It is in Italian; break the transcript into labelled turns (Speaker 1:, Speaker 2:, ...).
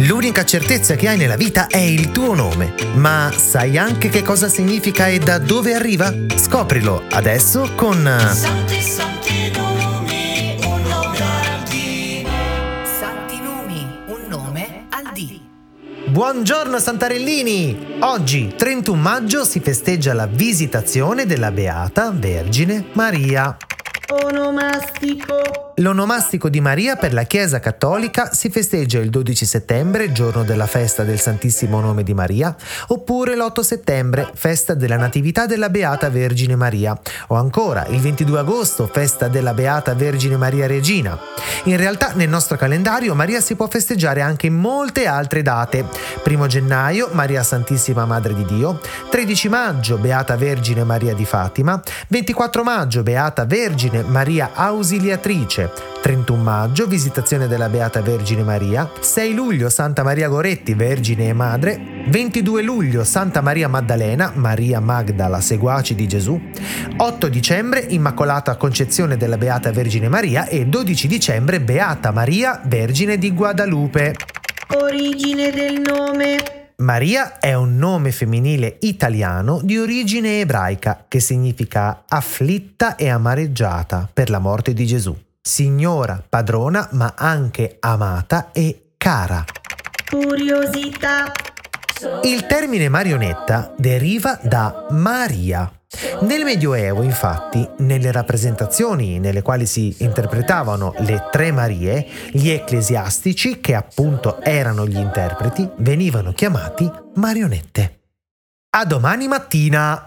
Speaker 1: L'unica certezza che hai nella vita è il tuo nome. Ma sai anche che cosa significa e da dove arriva? Scoprilo adesso con...
Speaker 2: Santi, santi nomi, un nome al di.
Speaker 3: Santi nomi, un nome al D.
Speaker 1: Buongiorno Santarellini! Oggi, 31 maggio, si festeggia la visitazione della Beata Vergine Maria.
Speaker 4: Onomastico.
Speaker 1: L'onomastico di Maria per la Chiesa Cattolica si festeggia il 12 settembre, giorno della festa del Santissimo Nome di Maria, oppure l'8 settembre, festa della Natività della Beata Vergine Maria, o ancora il 22 agosto, festa della Beata Vergine Maria Regina. In realtà nel nostro calendario Maria si può festeggiare anche in molte altre date. 1 gennaio, Maria Santissima Madre di Dio, 13 maggio, Beata Vergine Maria di Fatima, 24 maggio, Beata Vergine Maria Ausiliatrice, 31 maggio, Visitazione della Beata Vergine Maria, 6 luglio, Santa Maria Goretti, Vergine e Madre, 22 luglio, Santa Maria Maddalena, Maria Magdala, seguaci di Gesù, 8 dicembre, Immacolata Concezione della Beata Vergine Maria e 12 dicembre, Beata Maria, Vergine di Guadalupe.
Speaker 4: Origine del nome.
Speaker 1: Maria è un nome femminile italiano di origine ebraica che significa afflitta e amareggiata per la morte di Gesù. Signora, padrona, ma anche amata e cara.
Speaker 4: Curiosità.
Speaker 1: Il termine marionetta deriva da Maria. Nel Medioevo, infatti, nelle rappresentazioni nelle quali si interpretavano le tre Marie, gli ecclesiastici, che appunto erano gli interpreti, venivano chiamati marionette. A domani mattina!